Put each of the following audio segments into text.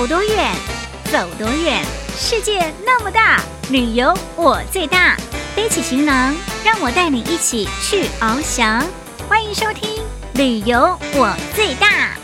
走多远，走多远。世界那么大，旅游我最大。背起行囊，让我带你一起去翱翔。欢迎收听《旅游我最大》。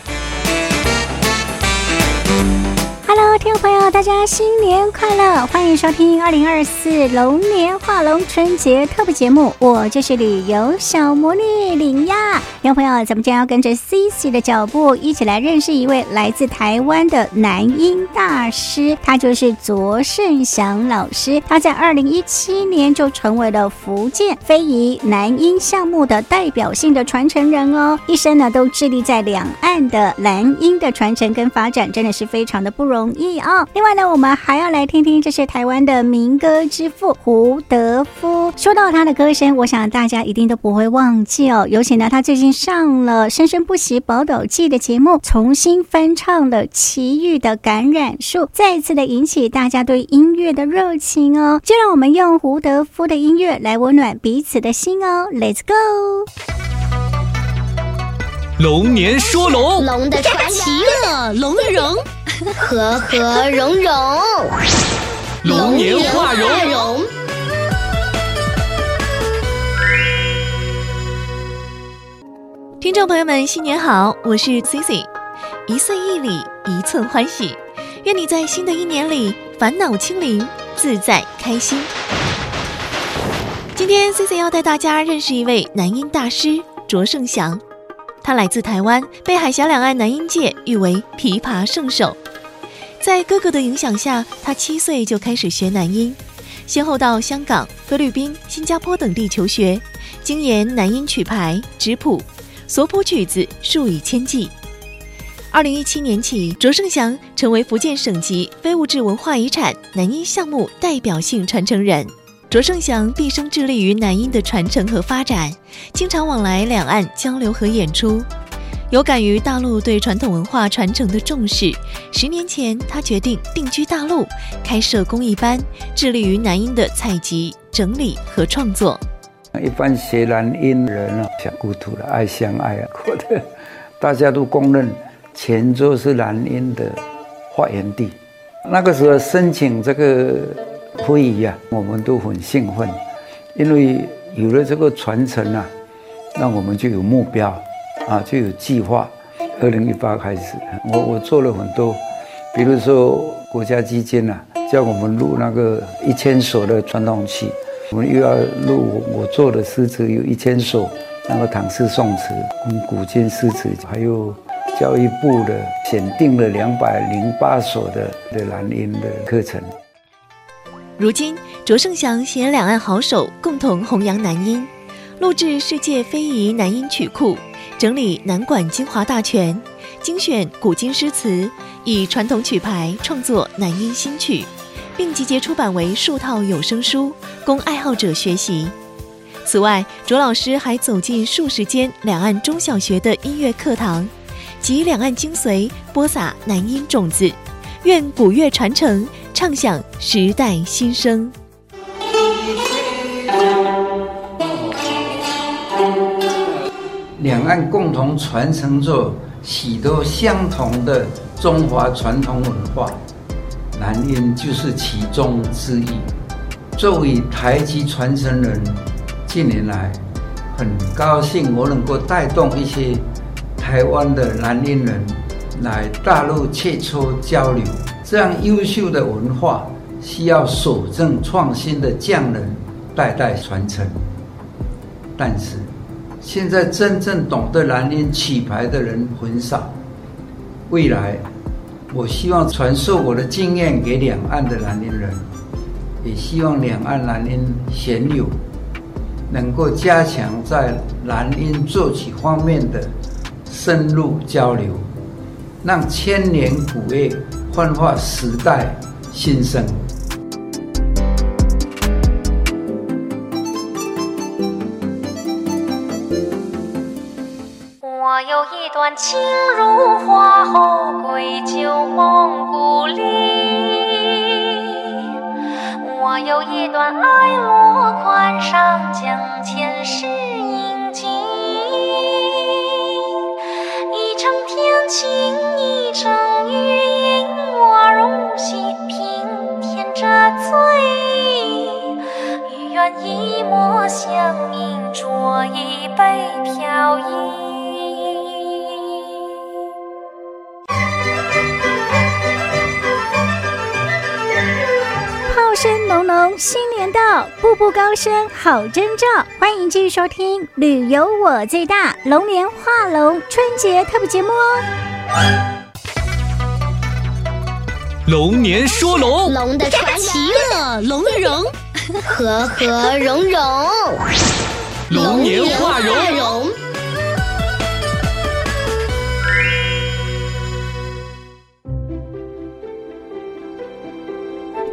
听众朋友，大家新年快乐！欢迎收听二零二四龙年画龙春节特别节目，我就是旅游小魔女林亚。听众朋友，咱们将要跟着 Cici 的脚步，一起来认识一位来自台湾的南音大师，他就是卓胜祥老师。他在二零一七年就成为了福建非遗南音项目的代表性的传承人哦，一生呢都致力在两岸的南音的传承跟发展，真的是非常的不容易。容易啊！另外呢，我们还要来听听这是台湾的民歌之父胡德夫。说到他的歌声，我想大家一定都不会忘记哦。尤其呢，他最近上了《生生不息宝岛季》的节目，重新翻唱了《奇遇的感染树》，再次的引起大家对音乐的热情哦。就让我们用胡德夫的音乐来温暖彼此的心哦。Let's go！龙年说龙，龙的传奇，龙的荣。和和融融，龙年画龙。听众朋友们，新年好，我是 Cici。一岁一礼，一寸欢喜。愿你在新的一年里烦恼清零，自在开心。今天 Cici 要带大家认识一位南音大师卓胜祥。他来自台湾，被海峡两岸南音界誉为琵琶圣手。在哥哥的影响下，他七岁就开始学南音，先后到香港、菲律宾、新加坡等地求学，精研南音曲牌、指谱，索谱曲子数以千计。二零一七年起，卓胜祥成为福建省级非物质文化遗产南音项目代表性传承人。卓胜祥毕生致力于南音的传承和发展，经常往来两岸交流和演出。有感于大陆对传统文化传承的重视，十年前他决定定居大陆，开设公益班，致力于南音的采集、整理和创作。一般学南音人啊，想故土了爱乡爱啊，过 的大家都公认泉州是南音的发源地。那个时候申请这个会议啊，我们都很兴奋，因为有了这个传承啊，那我们就有目标。啊，就有计划。二零一八开始，我我做了很多，比如说国家基金啊，叫我们录那个一千首的传统曲，我们又要录我做的诗词有一千首，那个唐诗宋词跟古今诗词，还有教育部的选定了两百零八首的的南音的课程。如今，卓胜祥携两岸好手共同弘扬南音，录制世界非遗南音曲库。整理南管精华大全，精选古今诗词，以传统曲牌创作南音新曲，并集结出版为数套有声书，供爱好者学习。此外，卓老师还走进数十间两岸中小学的音乐课堂，集两岸精髓，播撒南音种子，愿古乐传承，唱响时代新声。两岸共同传承着许多相同的中华传统文化，南音就是其中之一。作为台籍传承人，近年来很高兴我能够带动一些台湾的南音人来大陆切磋交流。这样优秀的文化需要守正创新的匠人代代传承，但是。现在真正懂得南音曲牌的人很少。未来，我希望传授我的经验给两岸的南音人，也希望两岸南音弦友能够加强在南音作曲方面的深入交流，让千年古乐焕发时代新生。我有一段情如画后归旧梦故里我有一段爱落款上将前世印记一城天晴一城雨引我入戏平添着醉。意豫园一抹香茗酌一杯飘逸。新年到，步步高升好征兆。欢迎继续收听《旅游我最大》龙年画龙春节特别节目哦。龙年说龙，龙的传奇，乐龙的融，和和融融，龙年画龙。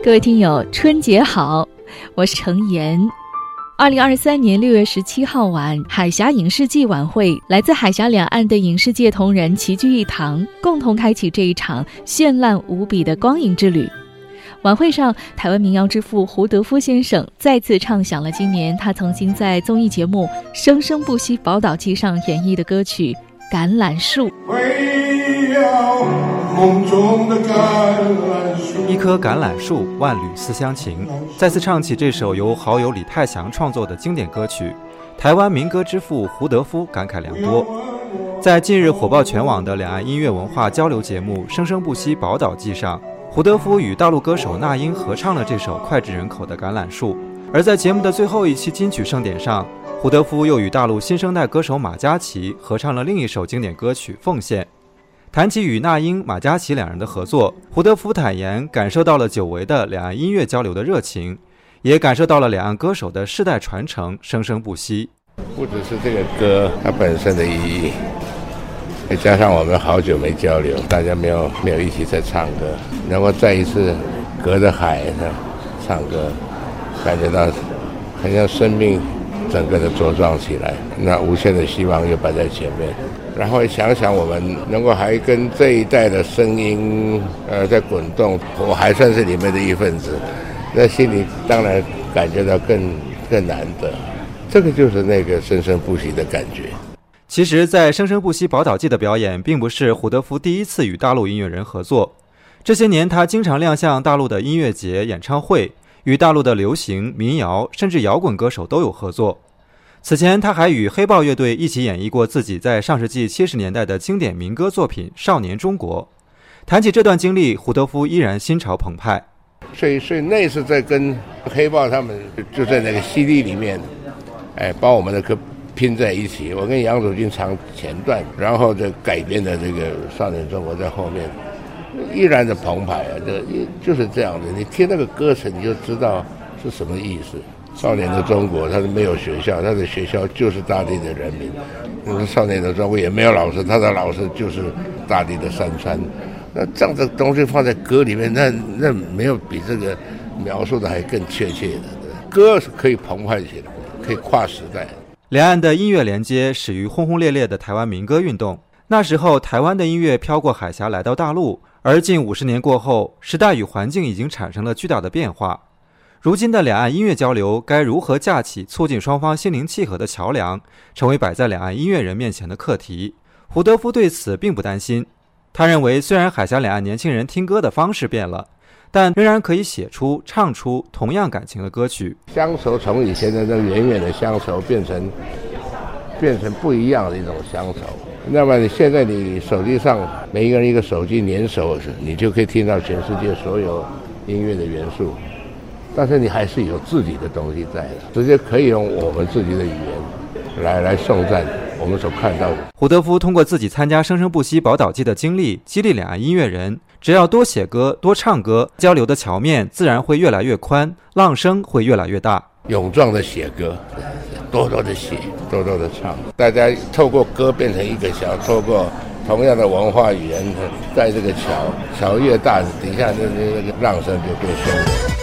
各位听友，春节好，我是程岩。二零二三年六月十七号晚，海峡影视季晚会，来自海峡两岸的影视界同仁齐聚一堂，共同开启这一场绚烂无比的光影之旅。晚会上，台湾民谣之父胡德夫先生再次唱响了今年他曾经在综艺节目《生生不息宝岛季》上演绎的歌曲《橄榄树》。梦中的橄榄树，一棵橄榄树，万缕思乡情。再次唱起这首由好友李泰祥创作的经典歌曲，台湾民歌之父胡德夫感慨良多。在近日火爆全网的两岸音乐文化交流节目《生生不息宝岛季》上，胡德夫与大陆歌手那英合唱了这首脍炙人口的《橄榄树》。而在节目的最后一期金曲盛典上，胡德夫又与大陆新生代歌手马嘉祺合唱了另一首经典歌曲《奉献》。谈起与那英、马嘉祺两人的合作，胡德夫坦言感受到了久违的两岸音乐交流的热情，也感受到了两岸歌手的世代传承生生不息。不只是这个歌它本身的意义，再加上我们好久没交流，大家没有没有一起在唱歌，能够再一次隔着海上唱歌，感觉到好像生命整个的茁壮起来，那无限的希望又摆在前面。然后想想我们能够还跟这一代的声音，呃，在滚动，我还算是里面的一份子，那心里当然感觉到更更难得。这个就是那个生生不息的感觉。其实，在《生生不息宝岛季》的表演，并不是胡德夫第一次与大陆音乐人合作。这些年，他经常亮相大陆的音乐节、演唱会，与大陆的流行、民谣甚至摇滚歌手都有合作。此前，他还与黑豹乐队一起演绎过自己在上世纪七十年代的经典民歌作品《少年中国》。谈起这段经历，胡德夫依然心潮澎湃。所以，所以那次在跟黑豹他们就在那个 CD 里面，哎，把我们的歌拼在一起。我跟杨祖君唱前段，然后就改编的这个《少年中国》在后面，依然的澎湃啊！这就是这样的。你听那个歌词，你就知道是什么意思。少年的中国，他是没有学校，他的学校就是大地的人民。那个少年的中国也没有老师，他的老师就是大地的山川。那这样的东西放在歌里面，那那没有比这个描述的还更确切的。歌是可以澎湃起来，可以跨时代。两岸的音乐连接始于轰轰烈烈的台湾民歌运动。那时候，台湾的音乐飘过海峡来到大陆，而近五十年过后，时代与环境已经产生了巨大的变化。如今的两岸音乐交流该如何架起促进双方心灵契合的桥梁，成为摆在两岸音乐人面前的课题。胡德夫对此并不担心，他认为虽然海峡两岸年轻人听歌的方式变了，但仍然可以写出、唱出同样感情的歌曲。乡愁从以前的那个远远的乡愁变成变成不一样的一种乡愁。那么你现在你手机上每一个人一个手机联手，你就可以听到全世界所有音乐的元素。但是你还是有自己的东西在的，直接可以用我们自己的语言来来颂赞我们所看到的。胡德夫通过自己参加《生生不息宝岛季》的经历，激励两岸音乐人：只要多写歌、多唱歌，交流的桥面自然会越来越宽，浪声会越来越大。勇壮的写歌，多多的写，多多的唱，大家透过歌变成一个桥，透过同样的文化语言在这个桥，桥越大，底下那那那个浪声就越凶。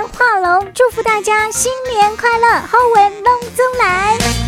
年画龙，祝福大家新年快乐，好运龙中来。